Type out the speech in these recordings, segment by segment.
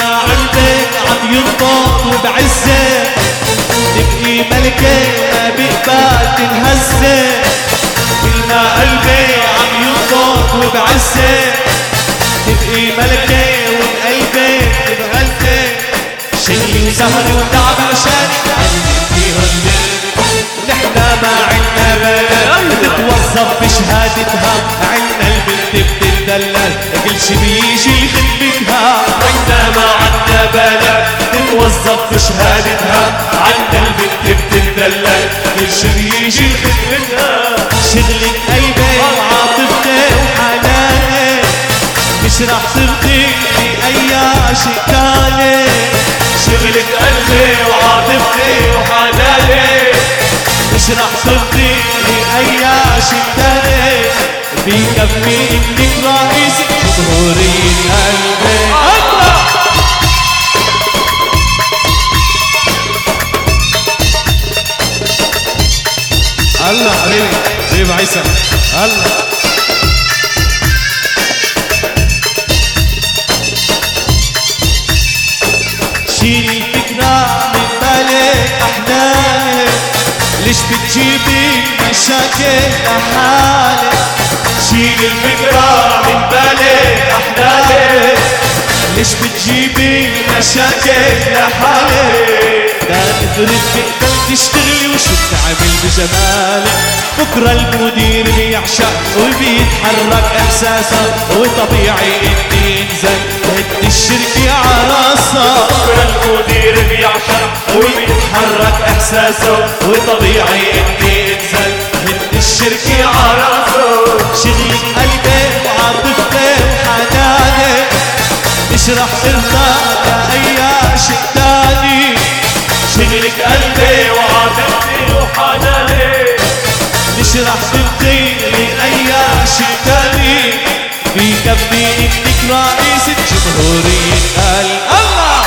ما البيت عم ينطق وبعزة تبقي ملكة ما بقبال تنهزة كل ما قلبي عم ينطق وبعزة تبقي ملكة وبقلبي بغزة شغلي وسهري وتعب عشانك فيهم نحنا ما عنا بلد. نتوظف بشهادتها. عنا البنت بتدلل كل شي بيجي نتوظف بشهادتها عنا البنت بتدلل كل شي بيجي خدمتها شغلك قلبي وعاطفتي وحناني مش رح ترضي أي شيء تاني شغلك قلبي وعاطفتي وحناني مش رح ترضي أي شيء تاني بيكفي إنك رئيس جمهورية الله حبيبي. حبيبي عيسى الله شيلي الفكرة من بالك أحلامك ليش بتجيبي مشاكل لحالك شيلي الفكرة من بالك أحلامك ليش بتجيبي مشاكل لحالك لا تفرد تقدر تشتغلي وشو بتعمل بجمالك بكرة المدير بيعشق وبيتحرك إحساسه وطبيعي اني انزل هد الشركة عراسة بكرة المدير بيعشق وبيتحرك إحساسه وطبيعي اني انزل هد الشركة عراسة شغلك قلبي وعاطفتي وحناني مش رح بيكفي إنك رئيسة جمهورية قال الله؟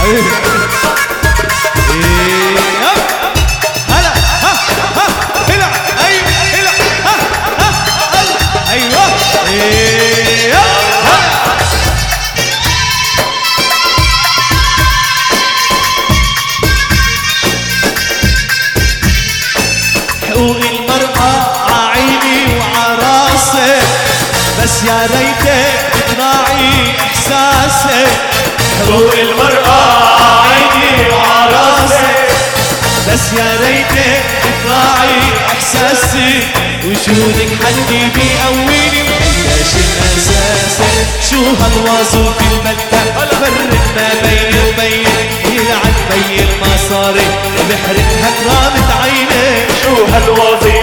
حبيبي وعراسي بس يا ريتك تراعي إحساسي. حقوق المرأة عيني وعراسي بس يا ريتك تراعي إحساسي. وجودك حدي بيقويني. وقداش الاساسي شو هالوظيفة المادة فرق ما بيني وبينك يلعن بي المصاري بحرقها كرامة عيني. شو هالوظيفة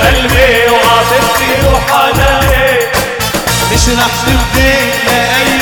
قلبي وعاطفتي وحناني. مش رح ترضي لأي